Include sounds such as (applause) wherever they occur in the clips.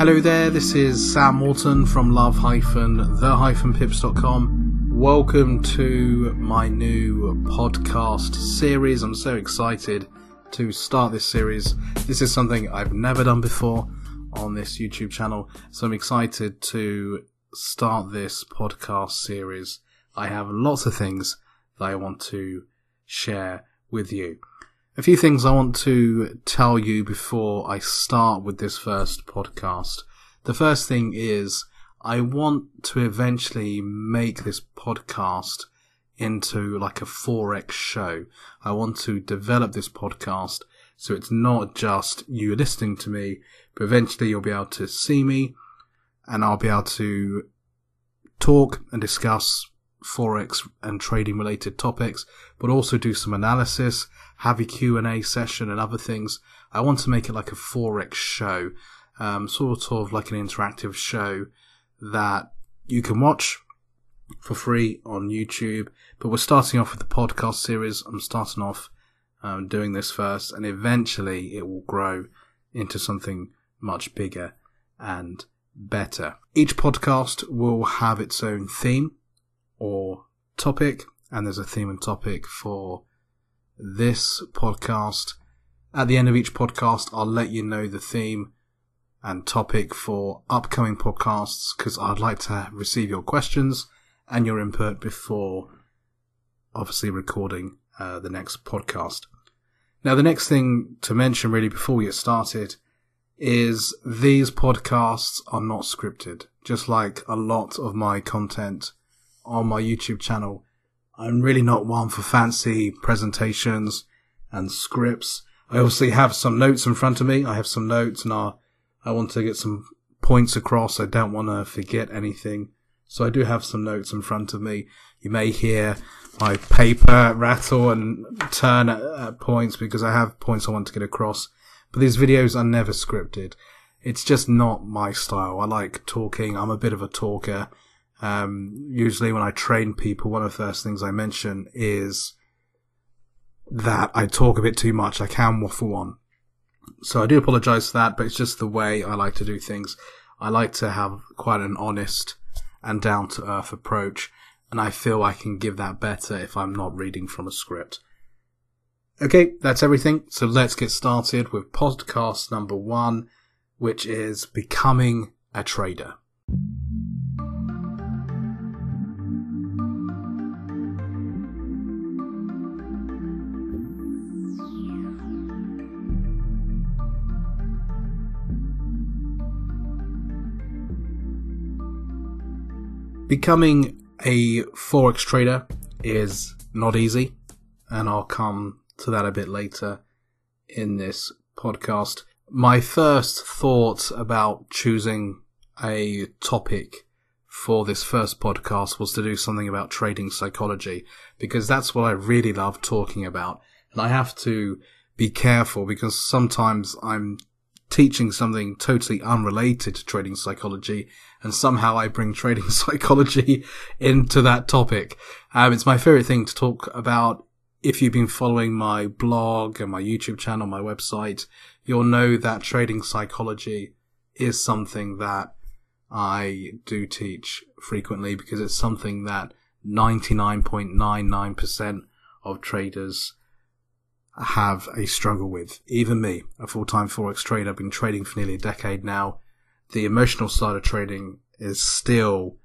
Hello there, this is Sam Morton from love-the-pips.com. Welcome to my new podcast series. I'm so excited to start this series. This is something I've never done before on this YouTube channel, so I'm excited to start this podcast series. I have lots of things that I want to share with you. A few things I want to tell you before I start with this first podcast. The first thing is I want to eventually make this podcast into like a Forex show. I want to develop this podcast so it's not just you listening to me, but eventually you'll be able to see me and I'll be able to talk and discuss forex and trading related topics, but also do some analysis, have a Q&A session and other things. I want to make it like a forex show, um, sort of like an interactive show that you can watch for free on YouTube. But we're starting off with the podcast series. I'm starting off um, doing this first, and eventually it will grow into something much bigger and better. Each podcast will have its own theme or topic, and there's a theme and topic for this podcast. At the end of each podcast, I'll let you know the theme and topic for upcoming podcasts because I'd like to receive your questions and your input before obviously recording uh, the next podcast. Now, the next thing to mention really before we get started is these podcasts are not scripted, just like a lot of my content on my YouTube channel. I'm really not one for fancy presentations and scripts. I obviously have some notes in front of me. I have some notes and I, want to get some points across. I don't want to forget anything. So I do have some notes in front of me. You may hear my paper rattle and turn at, at points because I have points I want to get across. But these videos are never scripted. It's just not my style. I like talking. I'm a bit of a talker. Um, usually when I train people, one of the first things I mention is that I talk a bit too much. I can waffle on. So I do apologize for that, but it's just the way I like to do things. I like to have quite an honest and down to earth approach, and I feel I can give that better if I'm not reading from a script. Okay, that's everything. So let's get started with podcast number one, which is becoming a trader. Becoming a Forex trader is not easy, and I'll come to that a bit later in this podcast. My first thought about choosing a topic for this first podcast was to do something about trading psychology because that's what I really love talking about. And I have to be careful because sometimes I'm teaching something totally unrelated to trading psychology and somehow I bring trading (laughs) psychology into that topic. Um, it's my favorite thing to talk about. If you've been following my blog and my YouTube channel, my website, you'll know that trading psychology is something that I do teach frequently because it's something that 99.99% of traders have a struggle with. Even me, a full-time Forex trader, I've been trading for nearly a decade now the emotional side of trading is still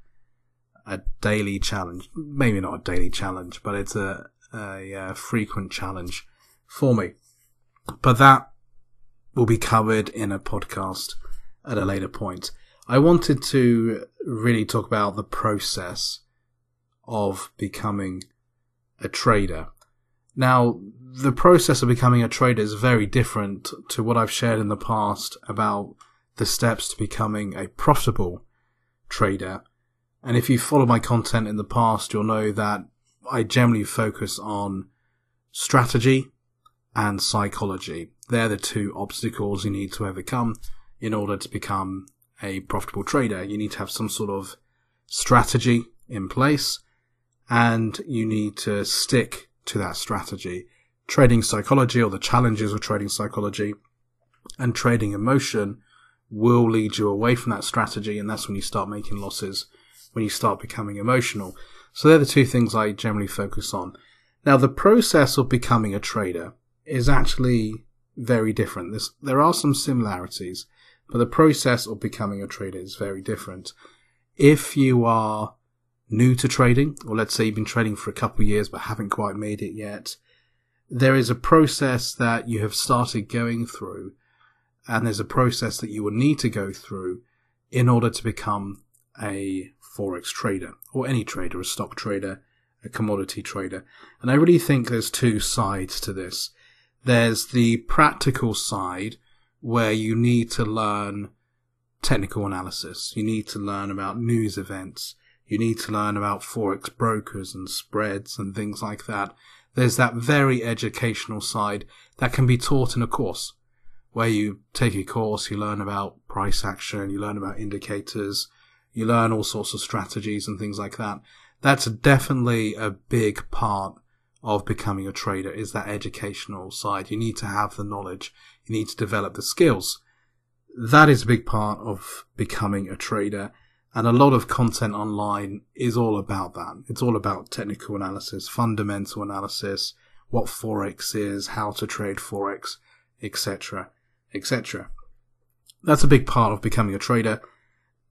a daily challenge. Maybe not a daily challenge, but it's a, a, a frequent challenge for me. But that will be covered in a podcast at a later point. I wanted to really talk about the process of becoming a trader. Now, the process of becoming a trader is very different to what I've shared in the past about the steps to becoming a profitable trader. And if you follow my content in the past, you'll know that I generally focus on strategy and psychology. They're the two obstacles you need to overcome in order to become a profitable trader. You need to have some sort of strategy in place and you need to stick to that strategy. Trading psychology or the challenges of trading psychology and trading emotion will lead you away from that strategy, and that's when you start making losses, when you start becoming emotional. So they're the two things I generally focus on. Now, the process of becoming a trader is actually very different. There's, there are some similarities, but the process of becoming a trader is very different. If you are new to trading, or let's say you've been trading for a couple of years but haven't quite made it yet, there is a process that you have started going through, and there's a process that you will need to go through in order to become a forex trader or any trader, a stock trader, a commodity trader. And I really think there's two sides to this. There's the practical side where you need to learn technical analysis. You need to learn about news events. You need to learn about forex brokers and spreads and things like that. There's that very educational side that can be taught in a course where you take a course, you learn about price action, you learn about indicators, you learn all sorts of strategies and things like that. That's definitely a big part of becoming a trader is that educational side. You need to have the knowledge. You need to develop the skills. That is a big part of becoming a trader. And a lot of content online is all about that. It's all about technical analysis, fundamental analysis, what Forex is, how to trade Forex, etc., etc. That's a big part of becoming a trader.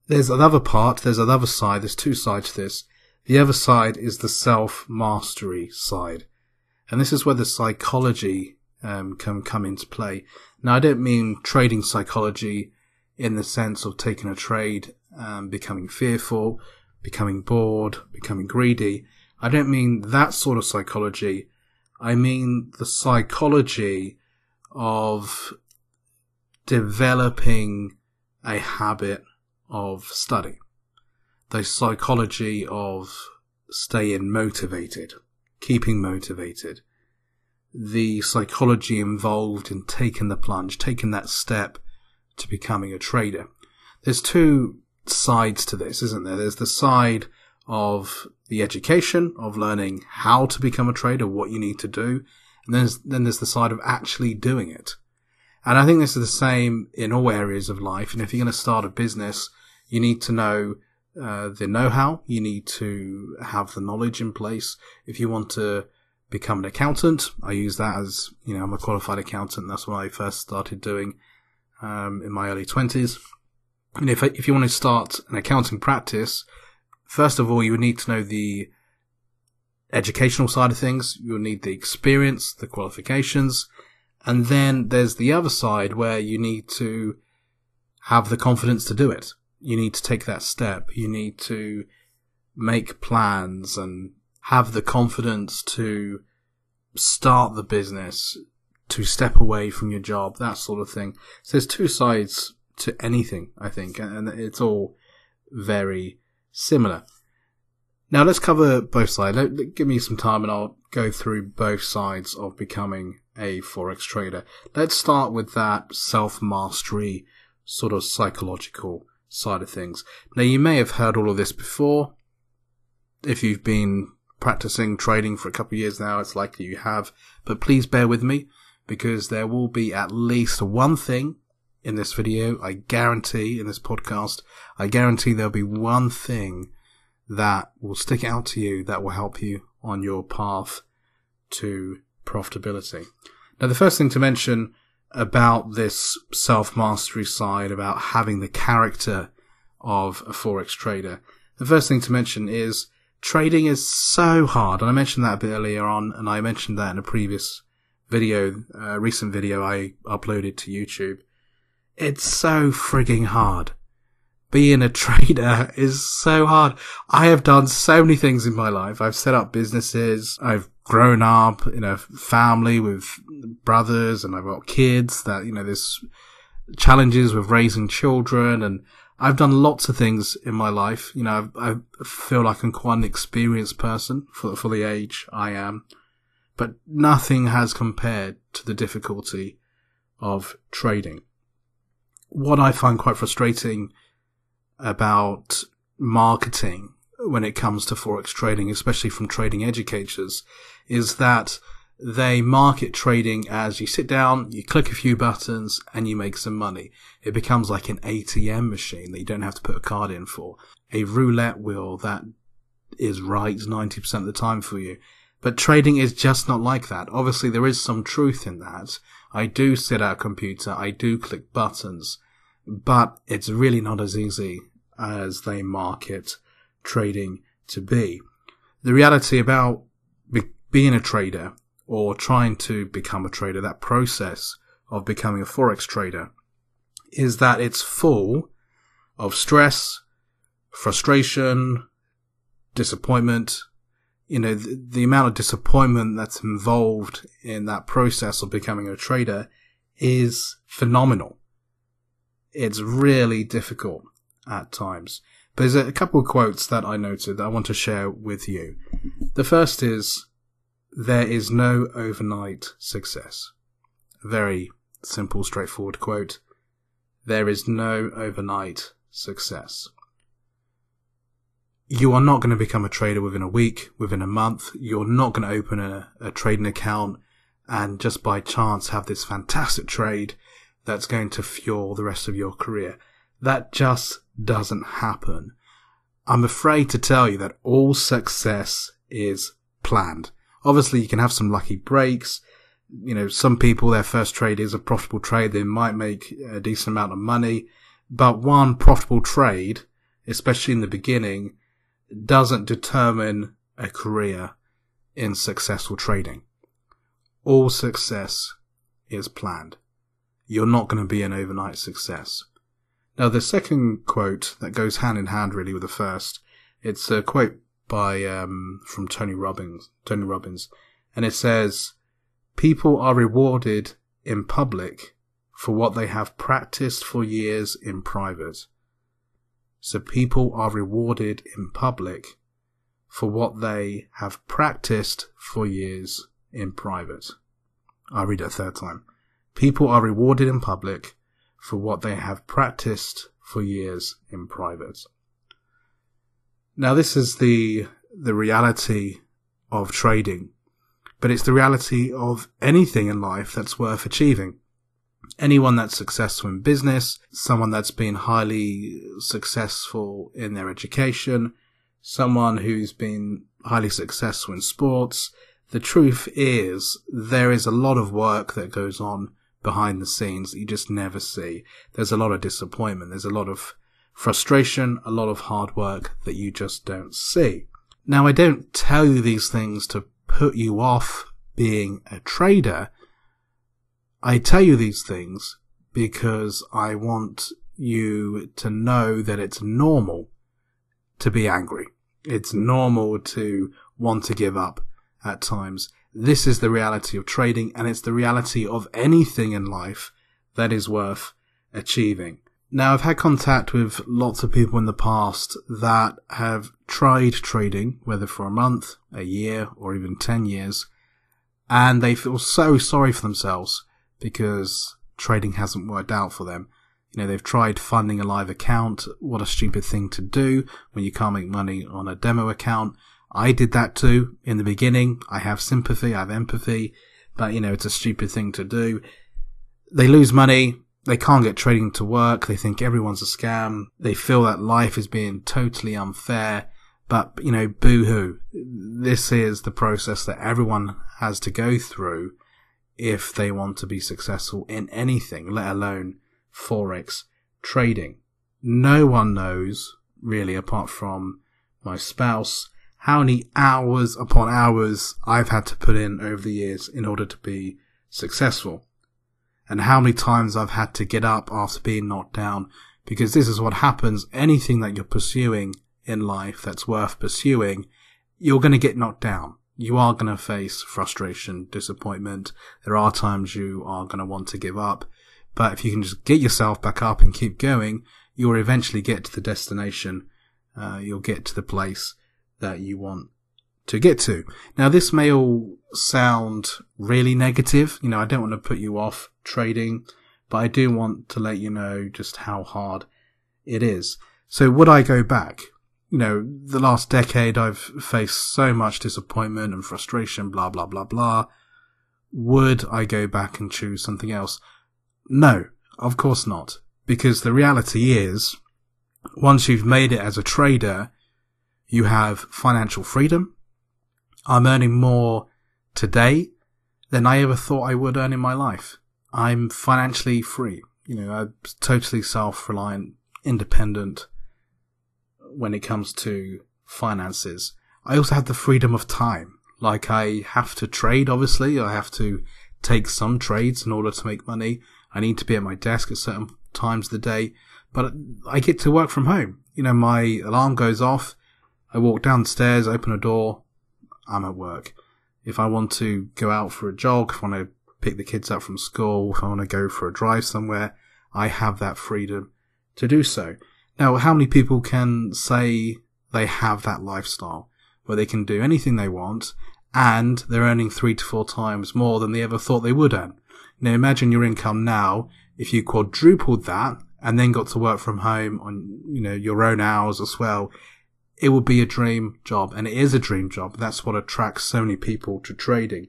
There's another part, there's another side, there's two sides to this. The other side is the self mastery side. And this is where the psychology um, can come into play. Now, I don't mean trading psychology in the sense of taking a trade, um, becoming fearful, becoming bored, becoming greedy. I don't mean that sort of psychology. I mean the psychology of developing a habit of study the psychology of staying motivated, keeping motivated, the psychology involved in taking the plunge, taking that step to becoming a trader. There's two sides to this, isn't there? There's the side of the education of learning how to become a trader, what you need to do, and then then there's the side of actually doing it. And I think this is the same in all areas of life. And if you're going to start a business, you need to know uh, the know-how. You need to have the knowledge in place. If you want to become an accountant, I use that as you know I'm a qualified accountant. That's what I first started doing um, in my early twenties. And if if you want to start an accounting practice, first of all you would need to know the educational side of things. You'll need the experience, the qualifications, and then there's the other side where you need to have the confidence to do it you need to take that step. You need to make plans and have the confidence to start the business, to step away from your job, that sort of thing. So there's two sides to anything, I think, and it's all very similar. Now let's cover both sides. Give me some time and I'll go through both sides of becoming a Forex trader. Let's start with that self mastery sort of psychological side of things. Now, you may have heard all of this before. If you've been practicing trading for a couple of years now, it's likely you have. But please bear with me because there will be at least one thing in this video. I guarantee in this podcast, I guarantee there'll be one thing that will stick out to you that will help you on your path to profitability. Now, the first thing to mention about this self mastery side, about having the character of a Forex trader. The first thing to mention is trading is so hard. And I mentioned that a bit earlier on, and I mentioned that in a previous video, a recent video I uploaded to YouTube. It's so frigging hard. Being a (laughs) trader is so hard. I have done so many things in my life. I've set up businesses. I've grown up in a family with brothers and I've got kids that, you know, there's challenges with raising children and I've done lots of things in my life. You know, I, I feel like I'm quite an experienced person for, for the age I am, but nothing has compared to the difficulty of trading. What I find quite frustrating about marketing when it comes to forex trading, especially from trading educators, is that they market trading as you sit down, you click a few buttons, and you make some money. It becomes like an ATM machine that you don't have to put a card in for. A roulette wheel that is right 90% of the time for you. But trading is just not like that. Obviously, there is some truth in that. I do sit at a computer, I do click buttons, but it's really not as easy as they market trading to be. The reality about be- being a trader or trying to become a trader, that process of becoming a forex trader, is that it's full of stress, frustration, disappointment. You know, the, the, amount of disappointment that's involved in that process of becoming a trader is phenomenal. It's really difficult at times. But there's a couple of quotes that I noted that I want to share with you. The first is, there is no overnight success. Very simple, straightforward quote. There is no overnight success you are not going to become a trader within a week, within a month. You're not going to open a, a trading account and just by chance have this fantastic trade that's going to fuel the rest of your career. That just doesn't happen. I'm afraid to tell you that all success is planned. Obviously, you can have some lucky breaks. You know, some people, their first trade is a profitable trade. They might make a decent amount of money, but one profitable trade, especially in the beginning, doesn't determine a career in successful trading. All success is planned. You're not going to be an overnight success. Now, the second quote that goes hand in hand really with the first, it's a quote by um, from Tony Robbins. Tony Robbins, and it says, "People are rewarded in public for what they have practiced for years in private so people are rewarded in public for what they have practiced for years in private. I'll read it a third time. People are rewarded in public for what they have practiced for years in private. Now this is the, the reality of trading, but it's the reality of anything in life that's worth achieving anyone that's successful in business, someone that's been highly successful in their education, someone who's been highly successful in sports. The truth is there is a lot of work that goes on behind the scenes that you just never see. There's a lot of disappointment. There's a lot of frustration, a lot of hard work that you just don't see. Now, I don't tell you these things to put you off being a trader. I tell you these things because I want you to know that it's normal to be angry. It's normal to want to give up at times. This is the reality of trading and it's the reality of anything in life that is worth achieving. Now, I've had contact with lots of people in the past that have tried trading, whether for a month, a year, or even 10 years, and they feel so sorry for themselves because trading hasn't worked out for them. You know, they've tried funding a live account. What a stupid thing to do when you can't make money on a demo account. I did that too in the beginning. I have sympathy, I have empathy, but you know, it's a stupid thing to do. They lose money. They can't get trading to work. They think everyone's a scam. They feel that life is being totally unfair. But, you know, boo hoo. This is the process that everyone has to go through if they want to be successful in anything, let alone Forex trading. No one knows, really, apart from my spouse, how many hours upon hours I've had to put in over the years in order to be successful. And how many times I've had to get up after being knocked down because this is what happens. Anything that you're pursuing in life that's worth pursuing, you're going to get knocked down you are going to face frustration, disappointment. There are times you are going to want to give up. But if you can just get yourself back up and keep going, you'll eventually get to the destination. Uh, you'll get to the place that you want to get to. Now, this may all sound really negative. You know, I don't want to put you off trading, but I do want to let you know just how hard it is. So would I go back? You know, the last decade I've faced so much disappointment and frustration, blah, blah, blah, blah. would I go back and choose something else? No, of course not. Because the reality is, once you've made it as a trader, you have financial freedom. I'm earning more today than I ever thought I would earn in my life. I'm financially free. You know, I'm totally self-reliant, independent when it comes to finances. I also have the freedom of time. Like I have to trade, obviously. I have to take some trades in order to make money. I need to be at my desk at certain times of the day, but I get to work from home. You know, my alarm goes off. I walk downstairs, open a door. I'm at work. If I want to go out for a jog, if I want to pick the kids up from school, if I want to go for a drive somewhere, I have that freedom to do so. Now, how many people can say they have that lifestyle where they can do anything they want and they're earning three to four times more than they ever thought they would earn? Now, imagine your income now if you quadrupled that and then got to work from home on, you know, your own hours as well. It would be a dream job and it is a dream job. That's what attracts so many people to trading.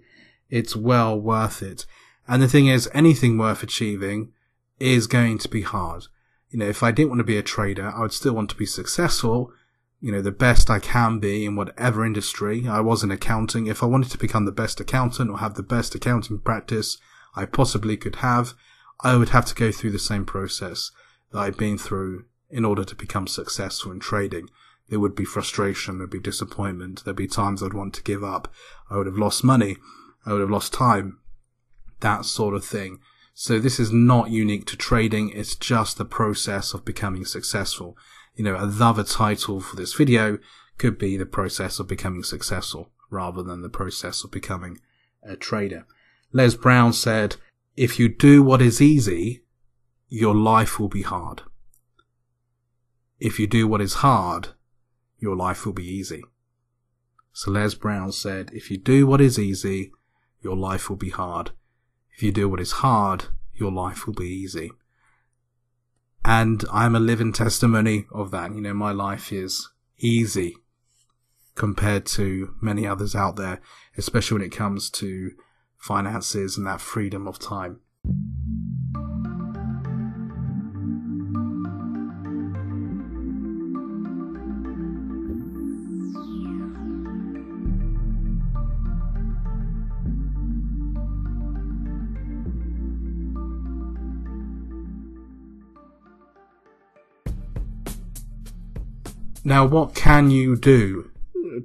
It's well worth it. And the thing is, anything worth achieving is going to be hard. You know, if I didn't want to be a trader, I would still want to be successful, you know, the best I can be in whatever industry. I was in accounting. If I wanted to become the best accountant or have the best accounting practice I possibly could have, I would have to go through the same process that I've been through in order to become successful in trading. There would be frustration, there'd be disappointment, there'd be times I'd want to give up. I would have lost money, I would have lost time, that sort of thing. So this is not unique to trading, it's just the process of becoming successful. You know, another title for this video could be the process of becoming successful rather than the process of becoming a trader. Les Brown said, if you do what is easy, your life will be hard. If you do what is hard, your life will be easy. So Les Brown said, if you do what is easy, your life will be hard. If you do what is hard, your life will be easy. And I'm a living testimony of that. You know, my life is easy compared to many others out there, especially when it comes to finances and that freedom of time. Now, what can you do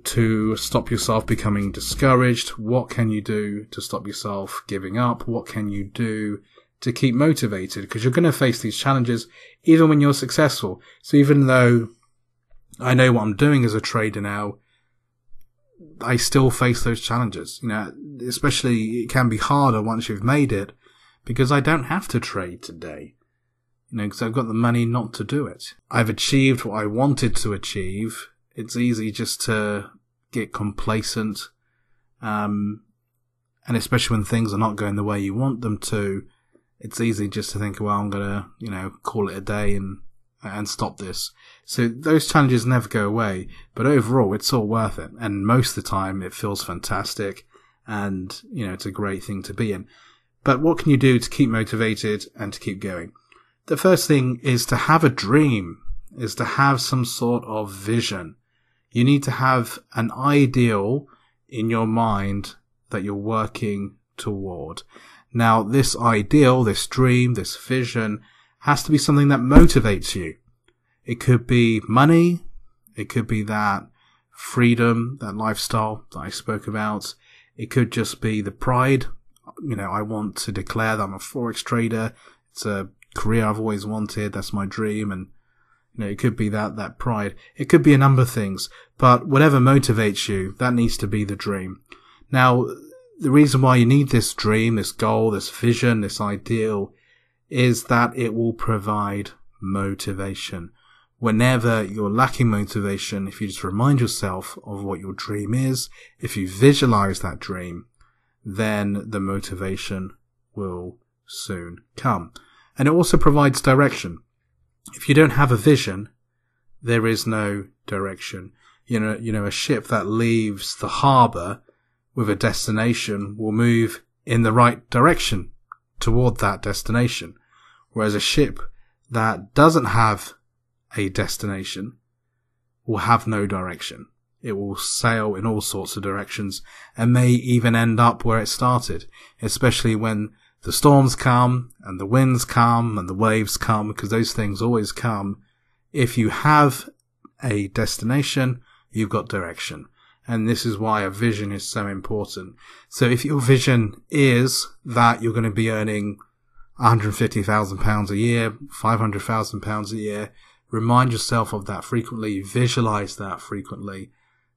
to stop yourself becoming discouraged? What can you do to stop yourself giving up? What can you do to keep motivated? Because you're going to face these challenges even when you're successful. So even though I know what I'm doing as a trader now, I still face those challenges. You know, especially it can be harder once you've made it because I don't have to trade today you know, because I've got the money not to do it. I've achieved what I wanted to achieve. It's easy just to get complacent, um, and especially when things are not going the way you want them to, it's easy just to think, well, I'm gonna, you know, call it a day and and stop this. So those challenges never go away, but overall, it's all worth it. And most of the time, it feels fantastic, and you know, it's a great thing to be in. But what can you do to keep motivated and to keep going? The first thing is to have a dream, is to have some sort of vision. You need to have an ideal in your mind that you're working toward. Now, this ideal, this dream, this vision has to be something that motivates you. It could be money. It could be that freedom, that lifestyle that I spoke about. It could just be the pride. You know, I want to declare that I'm a Forex trader. It's a career I've always wanted. That's my dream. And, you know, it could be that, that pride. It could be a number of things, but whatever motivates you, that needs to be the dream. Now, the reason why you need this dream, this goal, this vision, this ideal is that it will provide motivation. Whenever you're lacking motivation, if you just remind yourself of what your dream is, if you visualize that dream, then the motivation will soon come and it also provides direction. If you don't have a vision, there is no direction. You know, you know, a ship that leaves the harbour with a destination will move in the right direction toward that destination. Whereas a ship that doesn't have a destination will have no direction. It will sail in all sorts of directions and may even end up where it started, especially when the storms come and the winds come and the waves come, because those things always come. If you have a destination, you've got direction. And this is why a vision is so important. So if your vision is that you're going to be earning £150,000 a year, £500,000 a year, remind yourself of that frequently, visualize that frequently,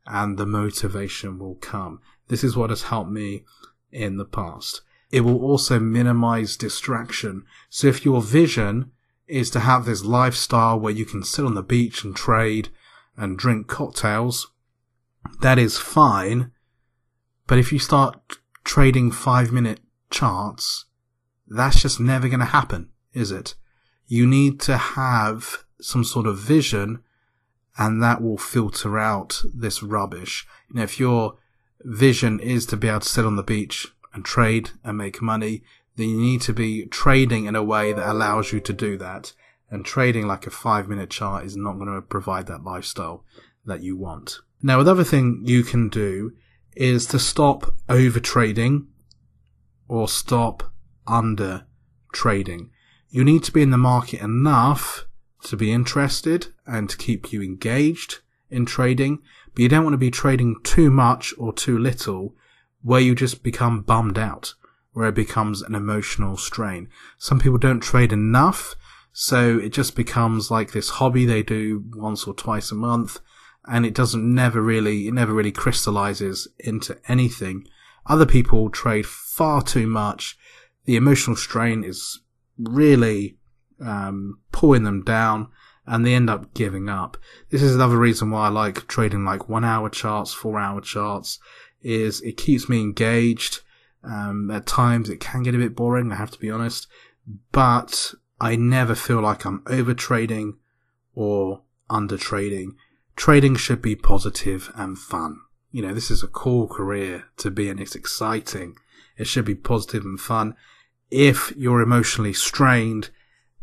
and the motivation will come. This is what has helped me in the past. It will also minimize distraction. So if your vision is to have this lifestyle where you can sit on the beach and trade and drink cocktails, that is fine. But if you start trading five minute charts, that's just never going to happen, is it? You need to have some sort of vision and that will filter out this rubbish. You know, if your vision is to be able to sit on the beach and trade and make money, then you need to be trading in a way that allows you to do that. And trading like a five minute chart is not going to provide that lifestyle that you want. Now, another thing you can do is to stop over trading or stop under trading. You need to be in the market enough to be interested and to keep you engaged in trading, but you don't want to be trading too much or too little where you just become bummed out, where it becomes an emotional strain. Some people don't trade enough, so it just becomes like this hobby they do once or twice a month, and it doesn't never really, it never really crystallizes into anything. Other people trade far too much. The emotional strain is really um, pulling them down and they end up giving up. This is another reason why I like trading like one hour charts, four hour charts, is it keeps me engaged. Um, at times it can get a bit boring, I have to be honest, but I never feel like I'm over trading or under trading. Trading should be positive and fun. You know, this is a cool career to be in. It's exciting. It should be positive and fun. If you're emotionally strained,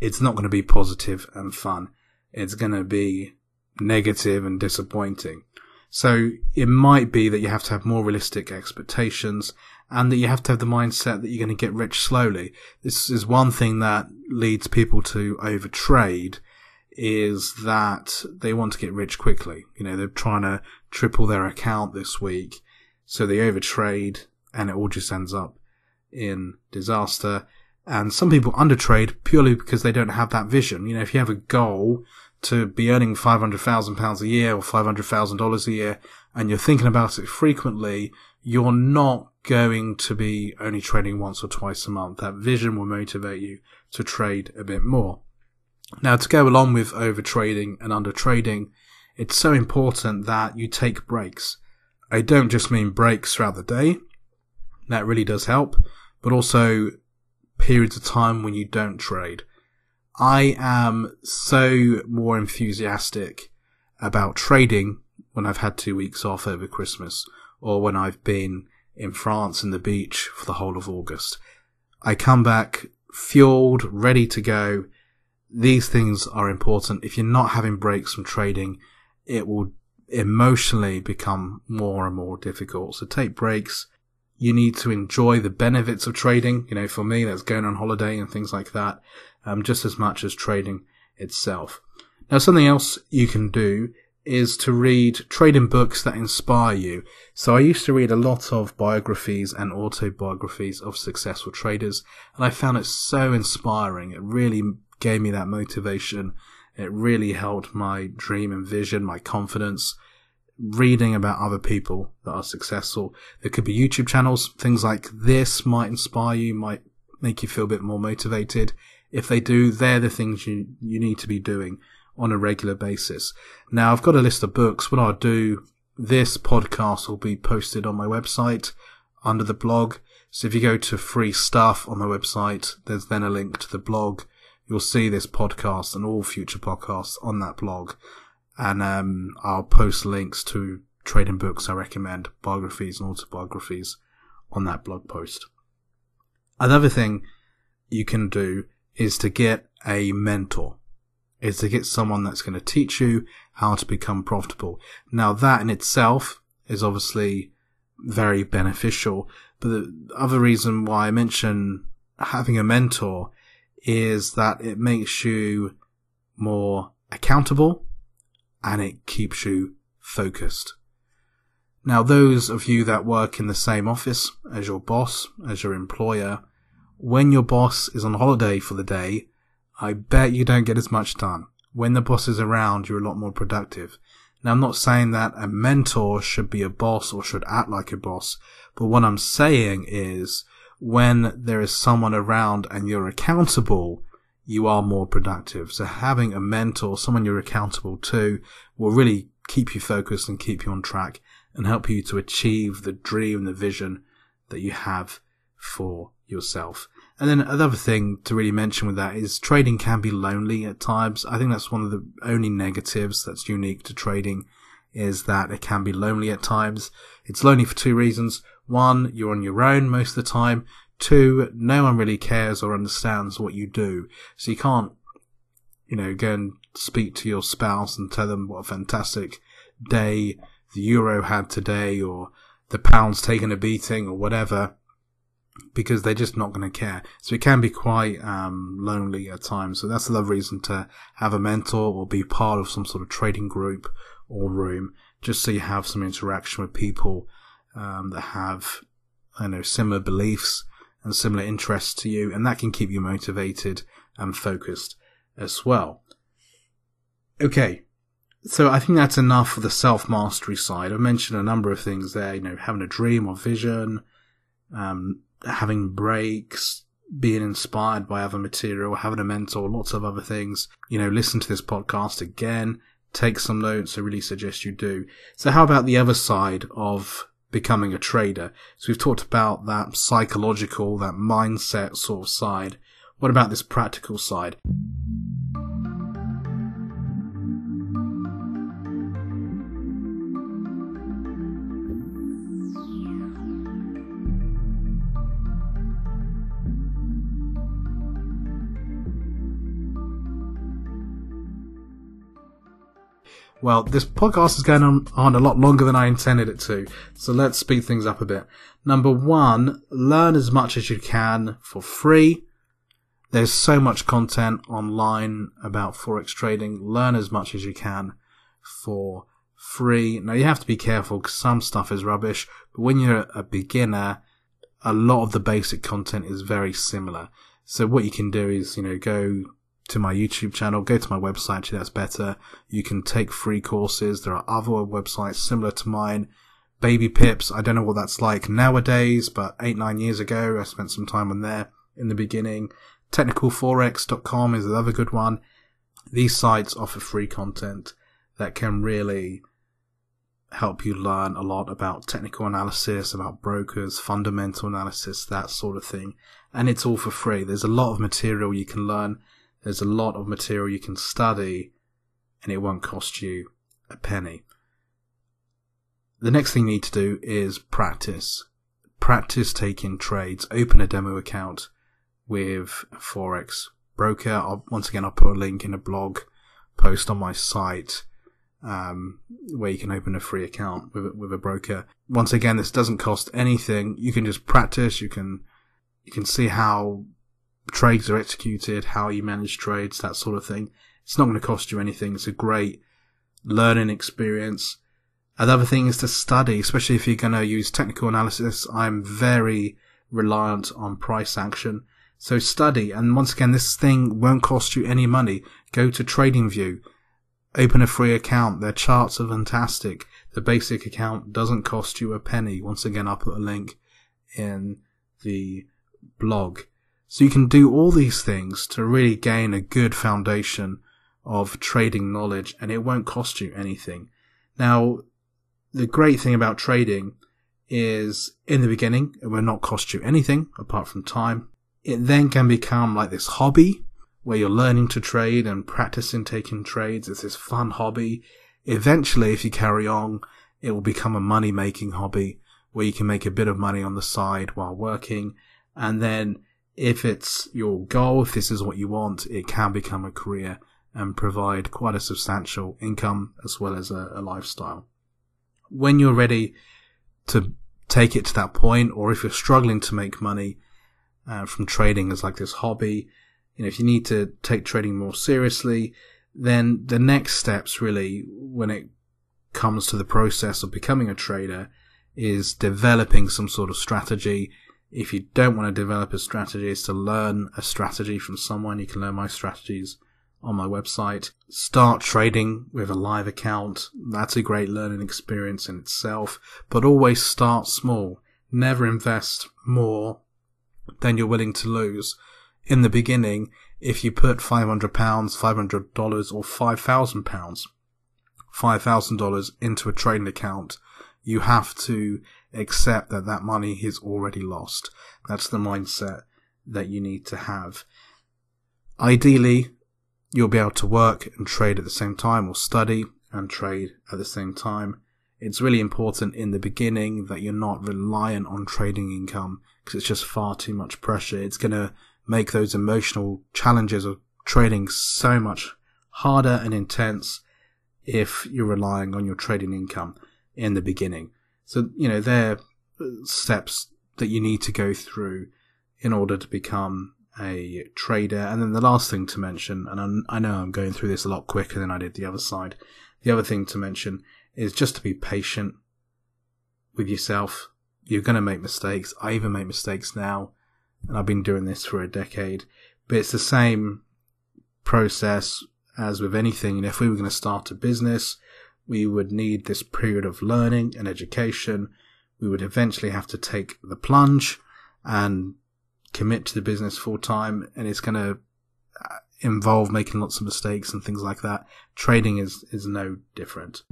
it's not going to be positive and fun. It's going to be negative and disappointing. So it might be that you have to have more realistic expectations and that you have to have the mindset that you're going to get rich slowly. This is one thing that leads people to overtrade is that they want to get rich quickly. You know, they're trying to triple their account this week. So they overtrade and it all just ends up in disaster. And some people undertrade purely because they don't have that vision. You know, if you have a goal to be earning £500,000 a year or $500,000 a year and you're thinking about it frequently, you're not going to be only trading once or twice a month. That vision will motivate you to trade a bit more. Now, to go along with over trading and under trading, it's so important that you take breaks. I don't just mean breaks throughout the day. That really does help, but also periods of time when you don't trade. I am so more enthusiastic about trading when I've had two weeks off over Christmas or when I've been in France in the beach for the whole of August. I come back fueled, ready to go. These things are important. If you're not having breaks from trading, it will emotionally become more and more difficult. So take breaks, you need to enjoy the benefits of trading. You know, for me, that's going on holiday and things like that, um, just as much as trading itself. Now, something else you can do is to read trading books that inspire you. So I used to read a lot of biographies and autobiographies of successful traders, and I found it so inspiring. It really gave me that motivation. It really helped my dream and vision, my confidence, reading about other people that are successful. There could be YouTube channels. Things like this might inspire you, might make you feel a bit more motivated. If they do, they're the things you, you need to be doing on a regular basis. Now, I've got a list of books. What I'll do, this podcast will be posted on my website under the blog. So if you go to free stuff on my website, there's then a link to the blog. You'll see this podcast and all future podcasts on that blog and um, I'll post links to trading books I recommend, biographies and autobiographies on that blog post. Another thing you can do is to get a mentor, is to get someone that's going to teach you how to become profitable. Now that in itself is obviously very beneficial, but the other reason why I mention having a mentor is that it makes you more accountable and it keeps you focused. Now, those of you that work in the same office as your boss, as your employer, when your boss is on holiday for the day, I bet you don't get as much done. When the boss is around, you're a lot more productive. Now, I'm not saying that a mentor should be a boss or should act like a boss, but what I'm saying is when there is someone around and you're accountable, you are more productive. So having a mentor, someone you're accountable to, will really keep you focused and keep you on track and help you to achieve the dream the vision that you have for yourself. And then another thing to really mention with that is trading can be lonely at times. I think that's one of the only negatives that's unique to trading is that it can be lonely at times. It's lonely for two reasons. One, you're on your own most of the time. Two, no one really cares or understands what you do. So you can't, you know, go and speak to your spouse and tell them what a fantastic day the euro had today or the pound's taken a beating or whatever because they're just not going to care. So it can be quite um, lonely at times. So that's another reason to have a mentor or be part of some sort of trading group or room, just so you have some interaction with people um, that have, I know, similar beliefs and similar interests to you, and that can keep you motivated and focused as well. Okay, so I think that's enough for the self mastery side. I mentioned a number of things there, you know, having a dream or vision, um, having breaks, being inspired by other material, having a mentor, lots of other things. You know, listen to this podcast again, take some notes. I really suggest you do. So how about the other side of becoming a trader? So we've talked about that psychological, that mindset sort of side. What about this practical side? Well, this podcast is going on, on a lot longer than I intended it to, so let's speed things up a bit. Number one, learn as much as you can for free. There's so much content online about Forex trading. Learn as much as you can for free. Now you have to be careful because some stuff is rubbish, but when you're a beginner, a lot of the basic content is very similar. So what you can do is, you know, go to my YouTube channel, go to my website, actually that's better. You can take free courses. There are other websites similar to mine. Baby Pips, I don't know what that's like nowadays, but eight, nine years ago, I spent some time on there in the beginning. Technicalforex.com is another good one. These sites offer free content that can really help you learn a lot about technical analysis, about brokers, fundamental analysis, that sort of thing. And it's all for free. There's a lot of material you can learn there's a lot of material you can study and it won't cost you a penny. The next thing you need to do is practice. Practice taking trades. Open a demo account with Forex broker. I'll, once again, I'll put a link in a blog post on my site um, where you can open a free account with, with a broker. Once again, this doesn't cost anything. You can just practice. You can you can see how trades are executed, how you manage trades, that sort of thing. It's not going to cost you anything. It's a great learning experience. Another thing is to study, especially if you're going to use technical analysis. I'm very reliant on price action. So study. And once again, this thing won't cost you any money. Go to TradingView. Open a free account. Their charts are fantastic. The basic account doesn't cost you a penny. Once again, I'll put a link in the blog. So you can do all these things to really gain a good foundation of trading knowledge and it won't cost you anything. Now, the great thing about trading is in the beginning, it will not cost you anything apart from time. It then can become like this hobby where you're learning to trade and practicing taking trades. It's this fun hobby. Eventually, if you carry on, it will become a money making hobby where you can make a bit of money on the side while working. And then if it's your goal, if this is what you want, it can become a career and provide quite a substantial income as well as a, a lifestyle. When you're ready to take it to that point, or if you're struggling to make money uh, from trading as like this hobby, you know, if you need to take trading more seriously, then the next steps really, when it comes to the process of becoming a trader, is developing some sort of strategy. If you don't want to develop a strategy, is to learn a strategy from someone. You can learn my strategies on my website. Start trading with a live account. That's a great learning experience in itself, but always start small. Never invest more than you're willing to lose. In the beginning, if you put £500, $500 or £5,000, $5,000 into a trading account, you have to accept that that money is already lost. That's the mindset that you need to have. Ideally, you'll be able to work and trade at the same time or study and trade at the same time. It's really important in the beginning that you're not reliant on trading income because it's just far too much pressure. It's going to make those emotional challenges of trading so much harder and intense if you're relying on your trading income in the beginning. So, you know, they're steps that you need to go through in order to become a trader. And then the last thing to mention, and I know I'm going through this a lot quicker than I did the other side. The other thing to mention is just to be patient with yourself. You're going to make mistakes. I even make mistakes now, and I've been doing this for a decade. But it's the same process as with anything. And if we were going to start a business, we would need this period of learning and education. We would eventually have to take the plunge and commit to the business full time, and it's going to uh, involve making lots of mistakes and things like that. Trading is is no different.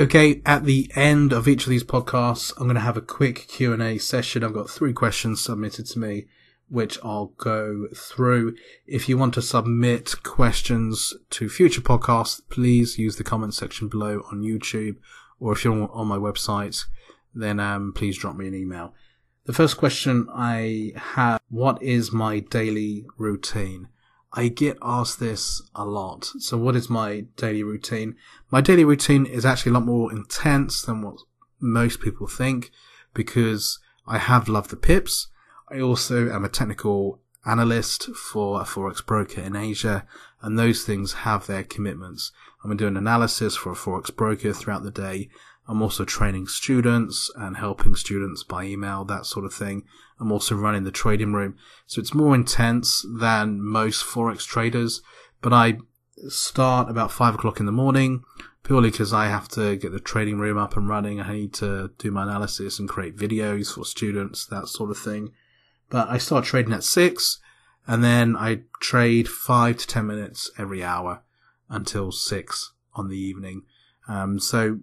Okay, at the end of each of these podcasts, I'm going to have a quick Q&A session. I've got three questions submitted to me, which I'll go through. If you want to submit questions to future podcasts, please use the comment section below on YouTube, or if you're on my website, then um, please drop me an email. The first question I have, what is my daily routine? I get asked this a lot. So what is my daily routine? My daily routine is actually a lot more intense than what most people think because I have Love the Pips. I also am a technical analyst for a forex broker in Asia and those things have their commitments. I'm doing analysis for a forex broker throughout the day. I'm also training students and helping students by email, that sort of thing. I'm also running the trading room. So it's more intense than most Forex traders, but I start about five o'clock in the morning purely because I have to get the trading room up and running. I need to do my analysis and create videos for students, that sort of thing. But I start trading at six and then I trade five to ten minutes every hour until six on the evening. Um, so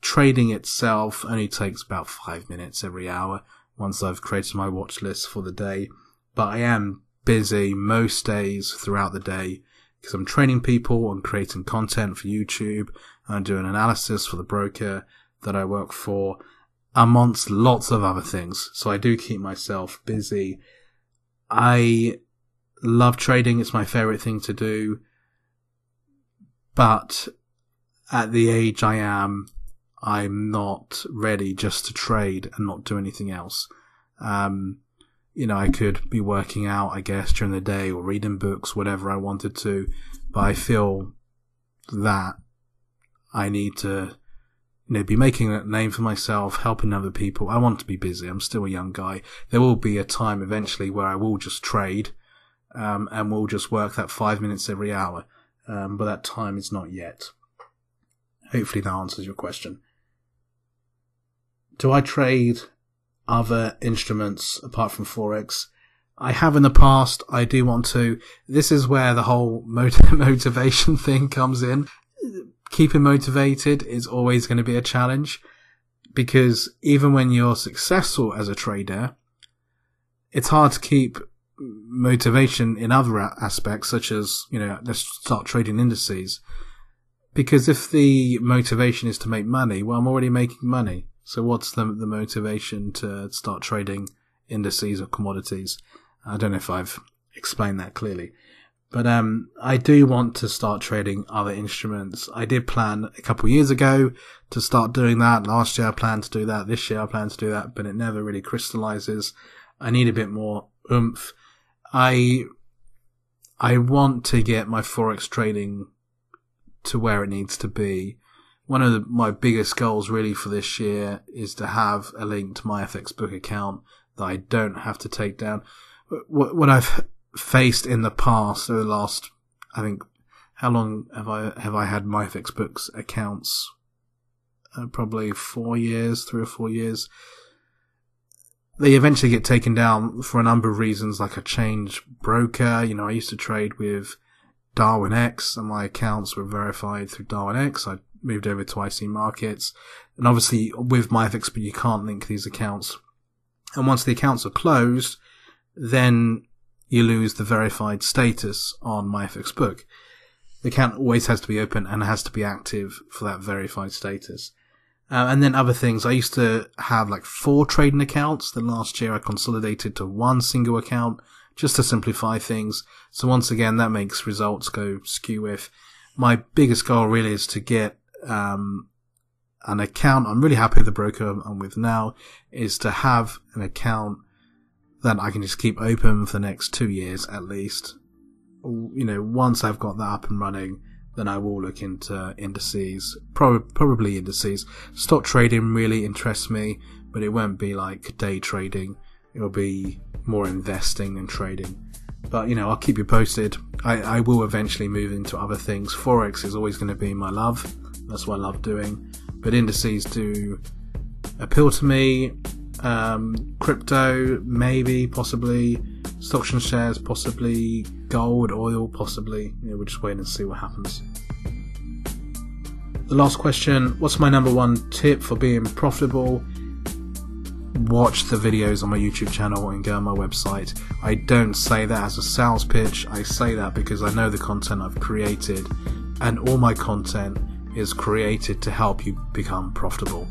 trading itself only takes about five minutes every hour once I've created my watch list for the day. But I am busy most days throughout the day because I'm training people and creating content for YouTube and doing analysis for the broker that I work for amongst lots of other things. So I do keep myself busy. I love trading. It's my favorite thing to do. But at the age I am, I'm not ready just to trade and not do anything else. Um, you know, I could be working out, I guess, during the day or reading books, whatever I wanted to, but I feel that I need to, you know, be making a name for myself, helping other people. I want to be busy. I'm still a young guy. There will be a time eventually where I will just trade, um, and we'll just work that five minutes every hour. Um, but that time is not yet. Hopefully that answers your question. Do I trade other instruments apart from Forex? I have in the past. I do want to. This is where the whole (laughs) motivation thing comes in. Keeping motivated is always going to be a challenge. because even when you're successful as a trader, it's hard to keep motivation in other aspects, such as, you know, let's start trading indices. Because if the motivation is to make money, well, I'm already making money. So what's the, the motivation to start trading indices or commodities? I don't know if I've explained that clearly. But um, I do want to start trading other instruments. I did plan a couple years ago to start doing that. Last year I planned to do that. This year I plan to do that, but it never really crystallizes. I need a bit more oomph. I I want to get my forex trading to where it needs to be. One of the, my biggest goals really for this year is to have a link to my FX book account that I don't have to take down. What, what I've faced in the past over the last, I think, how long have I have I had Myfxbooks accounts? Uh, probably four years, three or four years. They eventually get taken down for a number of reasons, like a change broker. You know, I used to trade with Darwinex, and my accounts were verified through Darwinex. I moved over to IC Markets, and obviously with MyFX, but you can't link these accounts. And once the accounts are closed, then you lose the verified status on Myfxbook. The account always has to be open and has to be active for that verified status. Uh, and then other things. I used to have like four trading accounts. Then last year I consolidated to one single account just to simplify things. So once again, that makes results go skew with. My biggest goal really is to get um, an account. I'm really happy with the broker I'm with now. Is to have an account that I can just keep open for the next two years at least. You know, once I've got that up and running, then I will look into indices, Pro- probably indices. Stock trading really interests me, but it won't be like day trading. It'll be more investing than trading. But you know, I'll keep you posted. I, I will eventually move into other things. Forex is always going to be my love. That's what I love doing. But indices do appeal to me. Um, crypto, maybe, possibly. Stocks and shares, possibly. Gold, oil, possibly. Yeah, we'll just wait and see what happens. The last question What's my number one tip for being profitable? Watch the videos on my YouTube channel and go on my website. I don't say that as a sales pitch, I say that because I know the content I've created, and all my content is created to help you become profitable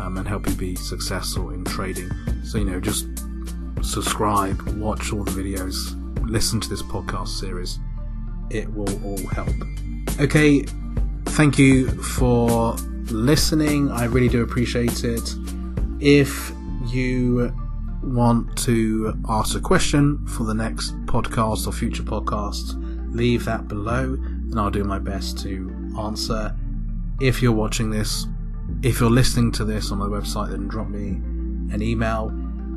um, and help you be successful in trading. So, you know, just subscribe, watch all the videos, listen to this podcast series. It will all help. Okay, thank you for listening. I really do appreciate it. If you want to ask a question for the next podcast or future podcasts, leave that below and I'll do my best to answer. If you're watching this if you're listening to this on my website, then drop me an email.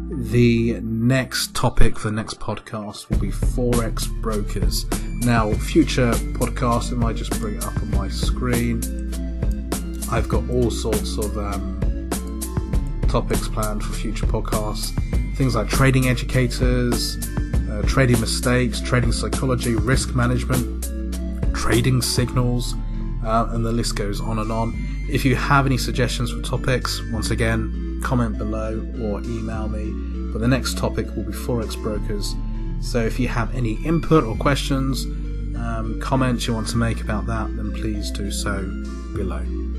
The next topic for the next podcast will be Forex brokers. Now, future podcasts, it might just bring it up on my screen. I've got all sorts of um, topics planned for future podcasts. Things like trading educators, uh, trading mistakes, trading psychology, risk management, trading signals, uh, and the list goes on and on. If you have any suggestions for topics, once again, comment below or email me. But the next topic will be Forex brokers. So if you have any input or questions, um, comments you want to make about that, then please do so below.